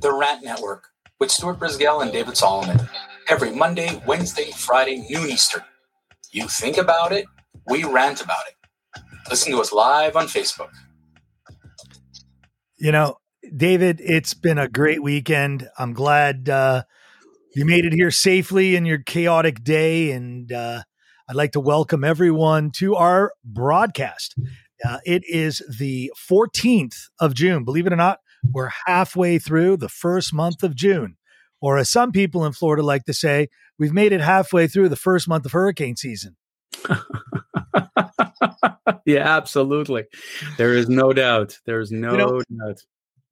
The Rant Network with Stuart Brisgel and David Solomon. Every Monday, Wednesday, Friday, noon Eastern. You think about it, we rant about it. Listen to us live on Facebook. You know, David, it's been a great weekend. I'm glad uh, you made it here safely in your chaotic day. And uh, I'd like to welcome everyone to our broadcast. Uh, it is the 14th of June. Believe it or not, we're halfway through the first month of June. Or as some people in Florida like to say, we've made it halfway through the first month of hurricane season. yeah, absolutely. There is no doubt. There's no you know, doubt.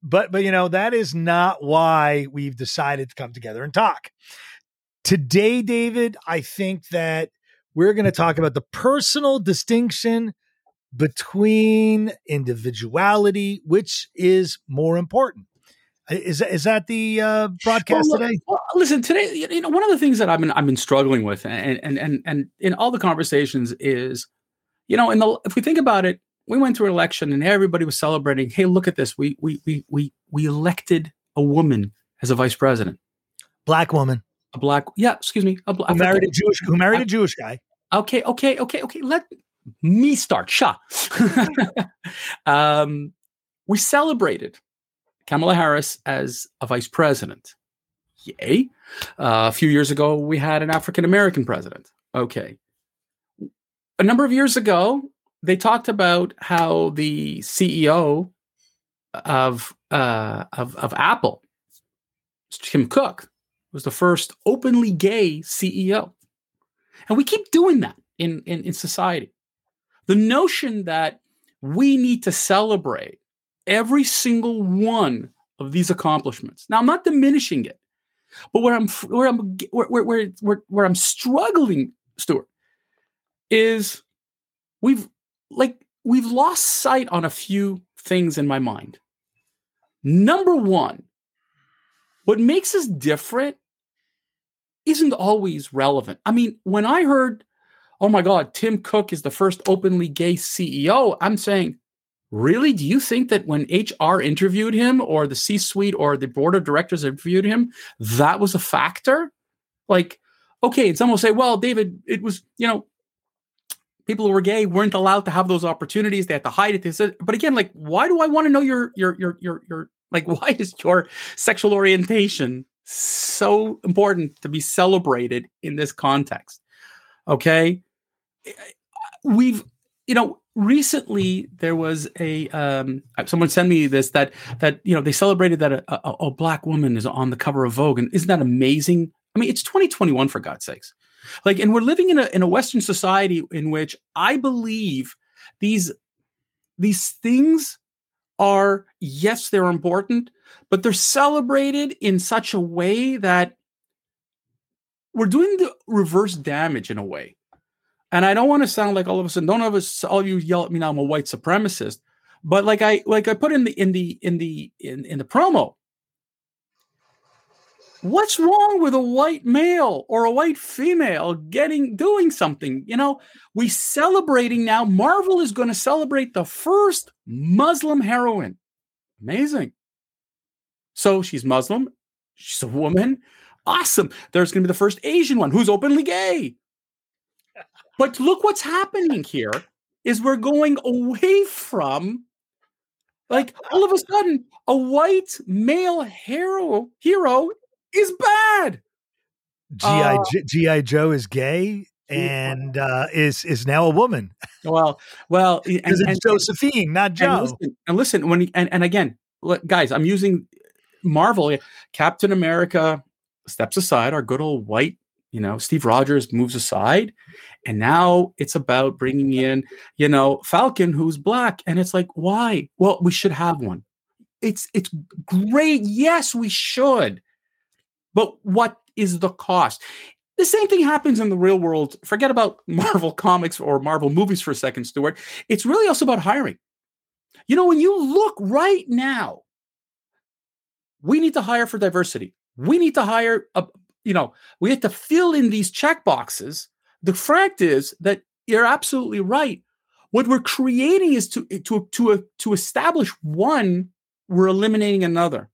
But but you know, that is not why we've decided to come together and talk. Today, David, I think that we're going to talk about the personal distinction between individuality, which is more important. Is is that the uh, broadcast well, today? Well, listen, today, you know, one of the things that I've been I've been struggling with, and and and and in all the conversations is, you know, in the if we think about it, we went through an election and everybody was celebrating. Hey, look at this! We we we we we elected a woman as a vice president, black woman, a black yeah, excuse me, a black who married a Jewish who married a Jewish guy. Okay, okay, okay, okay. Let me start. Sha. um, we celebrated Kamala Harris as a vice president. Yay. Uh, a few years ago, we had an African American president. Okay. A number of years ago, they talked about how the CEO of uh, of, of Apple, Tim Cook, was the first openly gay CEO. And we keep doing that in, in, in society. The notion that we need to celebrate every single one of these accomplishments. Now, I'm not diminishing it, but where I'm where I'm where where where, where I'm struggling, Stuart, is we've like we've lost sight on a few things in my mind. Number one, what makes us different isn't always relevant. I mean, when I heard, oh my God, Tim Cook is the first openly gay CEO, I'm saying, really? Do you think that when HR interviewed him or the C suite or the board of directors interviewed him, that was a factor? Like, okay, and some will say, well, David, it was, you know, people who were gay weren't allowed to have those opportunities. They had to hide it. But again, like, why do I want to know your, your, your, your, your, like, why is your sexual orientation so important to be celebrated in this context. Okay. We've, you know, recently there was a um, someone sent me this that that you know they celebrated that a, a, a, black woman is on the cover of Vogue and isn't that amazing? I mean, it's 2021 for God's sakes. Like, and we're living in a in a Western society in which I believe these these things are yes, they're important, but they're celebrated in such a way that we're doing the reverse damage in a way. And I don't want to sound like all of a sudden, don't us, all you yell at me now, I'm a white supremacist. But like I like I put in the in the in the in, in the promo, what's wrong with a white male or a white female getting doing something? You know we celebrating now marvel is going to celebrate the first muslim heroine. Amazing. So she's muslim she's a woman. Awesome. There's going to be the first asian one who's openly gay but look what's happening here is we're going away from like all of a sudden a white male hero hero is bad. GI uh, GI Joe is gay and uh, is is now a woman. Well, well, and, it's and, Josephine, not Joe. And listen, and listen when and and again, guys, I'm using Marvel. Captain America steps aside. Our good old white, you know, Steve Rogers moves aside, and now it's about bringing in, you know, Falcon, who's black, and it's like, why? Well, we should have one. It's it's great. Yes, we should. But what is the cost? The same thing happens in the real world. Forget about Marvel comics or Marvel movies for a second, Stuart. It's really also about hiring. You know, when you look right now, we need to hire for diversity. We need to hire, a, you know, we have to fill in these check boxes. The fact is that you're absolutely right. What we're creating is to to to to establish one, we're eliminating another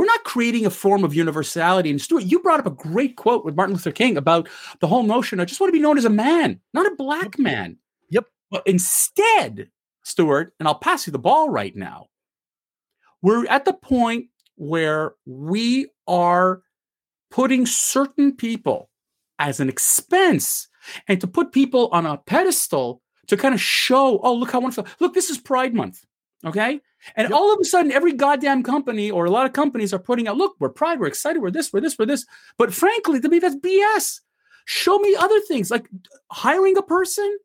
We're not creating a form of universality. And Stuart, you brought up a great quote with Martin Luther King about the whole notion I just want to be known as a man, not a black man. Yep. But instead, Stuart, and I'll pass you the ball right now, we're at the point where we are putting certain people as an expense and to put people on a pedestal to kind of show, oh, look how wonderful. Look, this is Pride Month. Okay. And yep. all of a sudden, every goddamn company or a lot of companies are putting out, look, we're pride, we're excited, we're this, we're this, we're this. But frankly, to me, that's BS. Show me other things like hiring a person.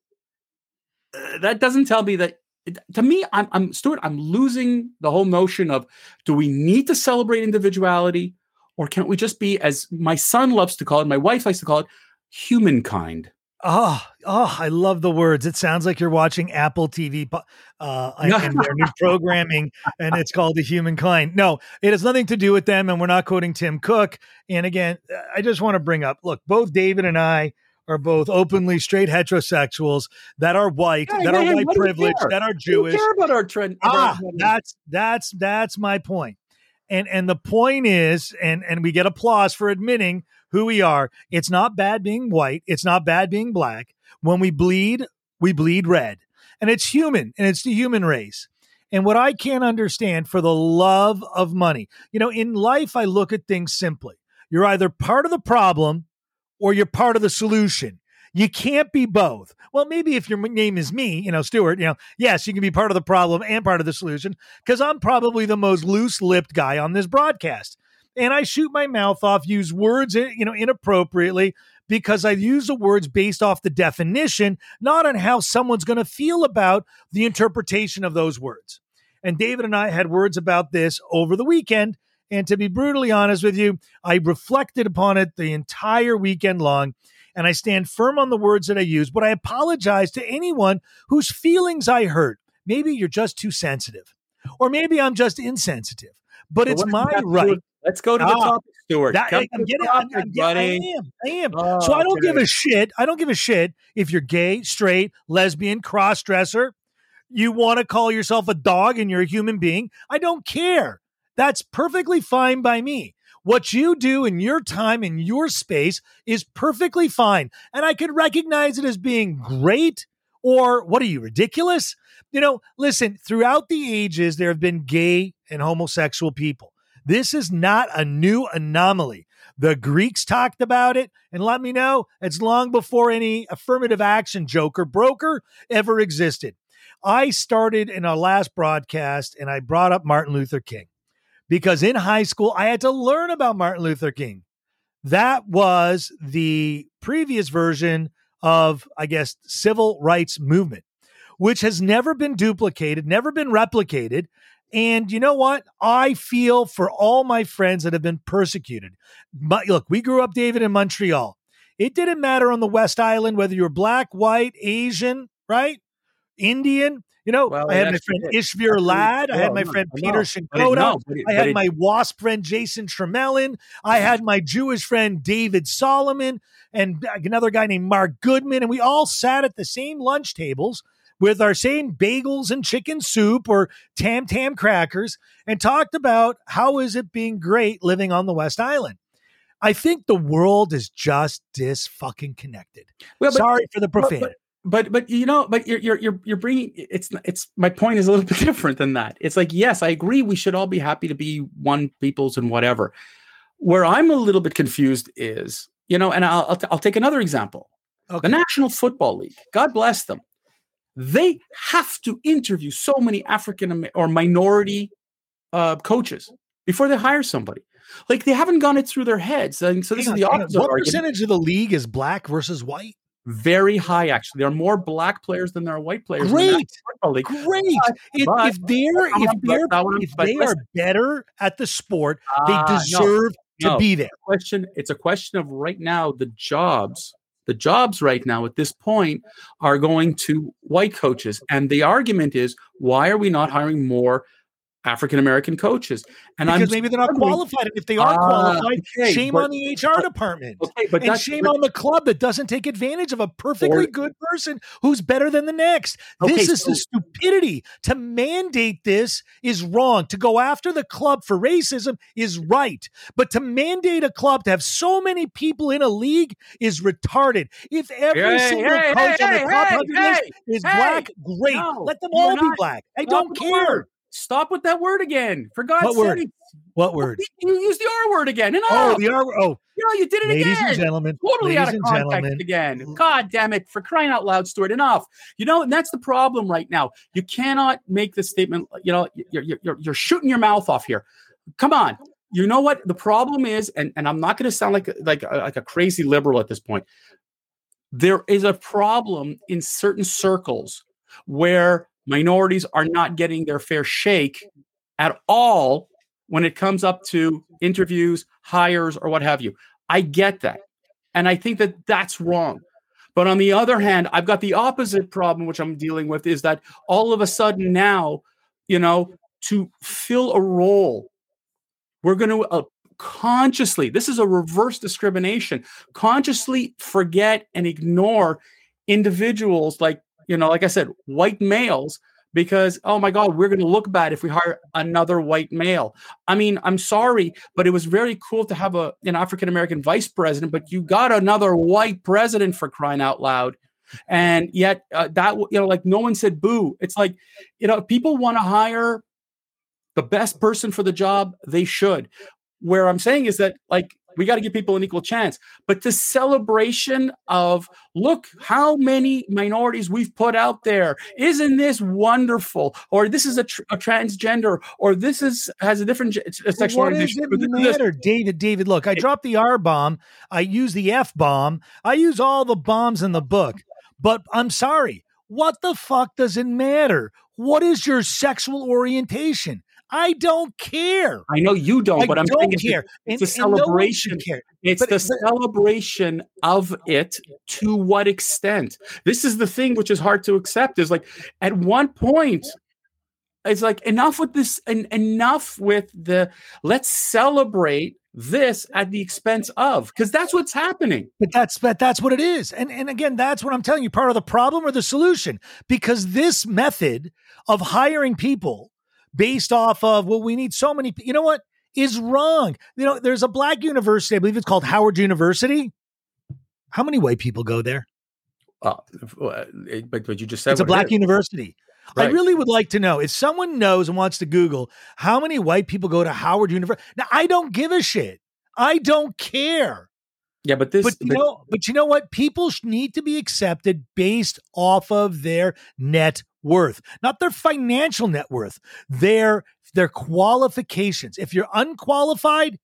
Uh, that doesn't tell me that. To me, I'm, I'm Stuart. I'm losing the whole notion of do we need to celebrate individuality, or can't we just be, as my son loves to call it, my wife likes to call it, humankind? Oh, oh, I love the words. It sounds like you're watching Apple TV uh, and their new programming, and it's called The Humankind. No, it has nothing to do with them, and we're not quoting Tim Cook. And again, I just want to bring up look, both David and I are both openly straight heterosexuals that are white, yeah, that yeah, are white privileged, that are Jewish. care about our trend? Ah, that's that's that's my point. And and the point is, and and we get applause for admitting who we are. It's not bad being white. It's not bad being black. When we bleed, we bleed red. And it's human and it's the human race. And what I can't understand for the love of money, you know, in life, I look at things simply. You're either part of the problem or you're part of the solution. You can't be both. Well, maybe if your name is me, you know, Stuart, you know, yes, you can be part of the problem and part of the solution because I'm probably the most loose lipped guy on this broadcast and I shoot my mouth off, use words, eh, you know, inappropriately because I use the words based off the definition, not on how someone's going to feel about the interpretation of those words. And David and I had words about this over the weekend. And to be brutally honest with you, I reflected upon it the entire weekend long. And I stand firm on the words that I use, but I apologize to anyone whose feelings I hurt. Maybe you're just too sensitive, or maybe I'm just insensitive, but it's my right Let's go to the ah, topic, Stuart. That, I'm getting, topic, I'm, I'm, I am. I am. Oh, so I don't okay. give a shit. I don't give a shit if you're gay, straight, lesbian, cross dresser. You want to call yourself a dog and you're a human being. I don't care. That's perfectly fine by me. What you do in your time in your space is perfectly fine. And I could recognize it as being great or what are you, ridiculous? You know, listen, throughout the ages, there have been gay and homosexual people. This is not a new anomaly. The Greeks talked about it, and let me know it's long before any affirmative action joker broker ever existed. I started in our last broadcast and I brought up Martin Luther King because in high school I had to learn about Martin Luther King. That was the previous version of, I guess, civil rights movement, which has never been duplicated, never been replicated. And you know what? I feel for all my friends that have been persecuted. But look, we grew up, David, in Montreal. It didn't matter on the West Island whether you were black, white, Asian, right? Indian. You know, well, I had my friend Ishvir Ladd. I had my friend Peter Shinkota. I had my WASP friend Jason Tremelin. I had my Jewish friend David Solomon and uh, another guy named Mark Goodman. And we all sat at the same lunch tables with our same bagels and chicken soup or tam tam crackers and talked about how is it being great living on the West Island. I think the world is just dis fucking connected. Well, but, Sorry for the profanity. But, but, but you know, but you're you're you're you're bringing it's it's my point is a little bit different than that. It's like yes, I agree. We should all be happy to be one peoples and whatever. Where I'm a little bit confused is you know, and I'll I'll, t- I'll take another example. Okay. The National Football League. God bless them they have to interview so many African or minority uh, coaches before they hire somebody. Like they haven't gone it through their heads. And so this hang is on, the opposite. What argument. percentage of the league is black versus white? Very high, actually. There are more black players than there are white players. Great, great. If, but, if they're if they're if they are better at the sport, uh, they deserve no, to be there. Question. It's a question of right now the jobs the jobs right now at this point are going to white coaches. And the argument is why are we not hiring more African American coaches. And because I'm maybe they're not qualified. And if they are Ah, qualified, okay, shame but- on the HR but- department. Okay, but and shame but- on the club that doesn't take advantage of a perfectly Or- good person who's better than the next. Okay, this is so- the stupidity. To mandate this is wrong. To go after the club for racism is right. But to mandate a club to have so many people in a league is retarded. If every Hey, single hey, coach hey, on the top hey, 100 list hey, is black, great. no, Let them all be not- black. I don't care. Word. Stop with that word again. For God's What word? sake. What word? You used the R word again. And Oh, oh, the R. Oh, you know, you did it ladies again. and gentlemen, totally out of context again. God damn it! For crying out loud, Stuart, enough. You know, and that's the problem right now. You cannot make this statement. You know, you're you're, you're, you're shooting your mouth off here. Come on. You know what the problem is, and, and I'm not going to sound like like like a crazy liberal at this point. There is a problem in certain circles where minorities are not getting their fair shake at all when it comes up to interviews, hires, or what have you. I get that. And I think that that's wrong. But on the other hand, I've got the opposite problem, which I'm dealing with, is that all of a sudden now, you know, to fill a role, we're going to uh, consciously, this is a reverse discrimination, consciously forget and ignore individuals like, you know, like I said, white males because oh my god we're going to look bad if we hire another white male. I mean i'm sorry but it was very cool to have a an african american vice president but you got another white president for crying out loud. And yet uh, that you know like no one said boo. It's like you know people want to hire the best person for the job they should. Where i'm saying is that like we got to give people an equal chance but the celebration of look how many minorities we've put out there isn't this wonderful or this is a, tr- a transgender or this is has a different a sexual What does orientation it or this- matter, David? David, look, I dropped the R bomb. I use the F bomb. I use all the bombs in the book. But I'm sorry. What the fuck does it matter? What is your sexual orientation? I don't care. I know you don't, I but I'm don't saying it's, care. it's And- a no celebration. care. It's But- the but- celebration of it. To what extent? This is the thing which is hard to accept. Is like at one point, it's like enough with this, and enough with the. Let's celebrate this at the expense of, because that's what's happening. But that's but that's what it is. And and again, that's what I'm telling you, part of the problem or the solution. Because this method of hiring people based off of well, we need so many you know what is wrong. You know, there's a black university, I believe it's called Howard University. How many white people go there? Uh, but but you just said It's a what it black is. university. I really would like to know if someone knows and wants to Google how many white people go to Howard University. Now, I don't give a shit. I don't care. Yeah, but this. but you but- know, but you know what? People need to be accepted based off of their net worth, not their financial net worth, their their qualifications. If you're unqualified,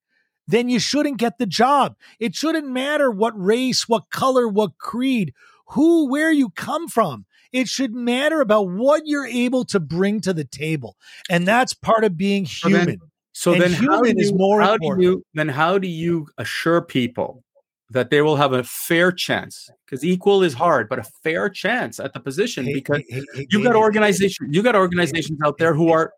then you shouldn't get the job. It shouldn't matter what race, what color, what creed, who, where you come from. It should matter about what you're able to bring to the table, and that's part of being So then- human. So then, how do human is more how important. do you then how do you assure people that they will have a fair chance? Because equal is hard, but a fair chance at the position Hey, because hey, hey, you got organization, you got organizations out there who are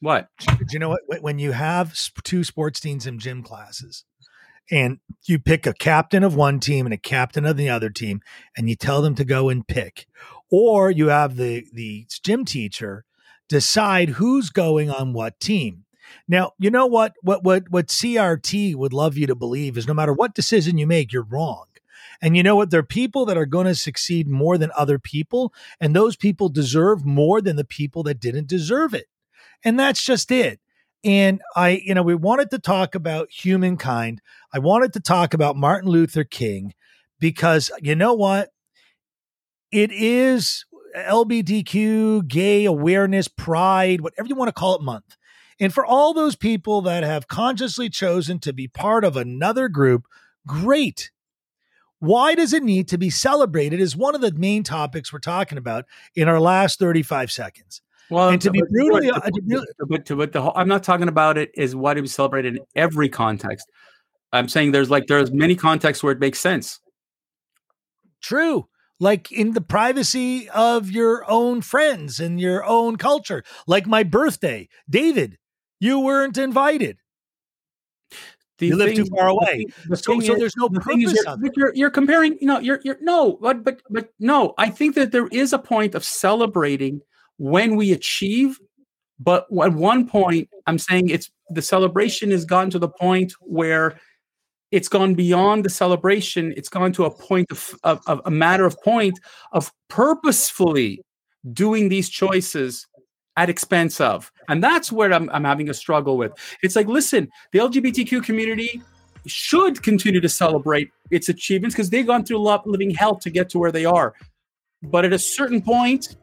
what? do you know what? When- When you have two sports teams in gym classes, and you pick a captain of one team and a captain of the other team, and you tell them to go and pick, or you have the the gym teacher decide who's going on what team. Now, you know what? What what what CRT would love you to believe is no matter what decision you make, you're wrong. And you know what? There are people that are going to succeed more than other people, and those people deserve more than the people that didn't deserve it. And that's just it. And I, you know, we wanted to talk about humankind. I wanted to talk about Martin Luther King because you know what? It is LBDQ, gay awareness, pride, whatever you want to call it, month. And for all those people that have consciously chosen to be part of another group, great. Why does it need to be celebrated? Is one of the main topics we're talking about in our last 35 seconds. Well, And to be brutally- but- uh, to but to but the whole, I'm not talking about it is what is celebrated in every context. I'm saying there's like there's many contexts where it makes sense. True. like in the privacy of your own friends and your own culture. Like my birthday, David, you weren't invited. The you live too far away. The So, so is- there's no the is purpose you're, you're you're comparing you know you're you're no but but but no i think that there is a point of celebrating when we achieve but at one point i'm saying it's the celebration has gone to the point where it's gone beyond the celebration it's gone to a point of, of, of a matter of point of purposefully doing these choices at expense of and that's where I'm, I'm having a struggle with it's like listen the lgbtq community should continue to celebrate its achievements because they've gone through a lot living hell to get to where they are. But at a certain point,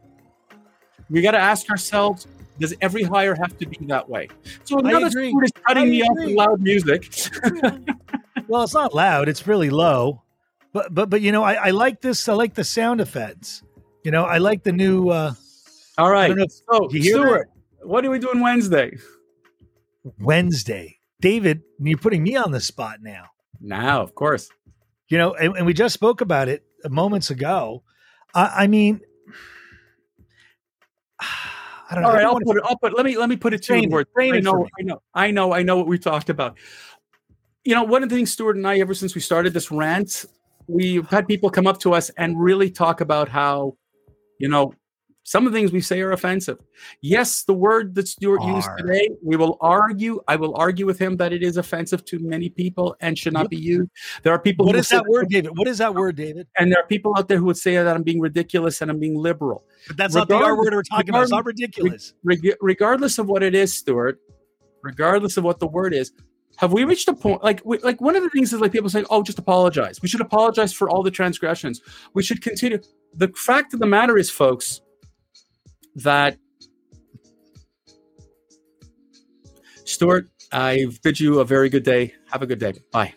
we got to ask ourselves: Does every hire have to be that way? So another that is cutting me off with loud music. well, it's not loud; it's really low. But but but you know, I, I like this. I like the sound effects. You know, I like the new. uh All right. So, you hear Stuart, what are we doing Wednesday? Wednesday. David, you're putting me on the spot now. Now, of course. You know, and, and we just spoke about it moments ago. I, I mean, I don't know. All know. Right, I'll put it. I'll put. Let me let me put it to you words. I know. I know. I know. I know what we talked about. You know, one of the things Stuart and I, ever since we started this rant, we've had people come up to us and really talk about how, you know, some of the things we say are offensive. Yes, the word that Stuart used today, we will argue. I will argue with him that it is offensive to many people and should not be used. There are people. What is that word, David? What is that word, David? And there are people out there who would say that I'm being ridiculous and I'm being liberal. But that's not the R word we're talking about. It's not ridiculous. Reg- regardless of what it is, Stuart, regardless of what the word is, have we reached a point like we, like one of the things is like people saying, "Oh, just apologize." We should apologize for all the transgressions. We should continue. The fact of the matter is, folks, that Stuart, I bid you a very good day. Have a good day. Bye.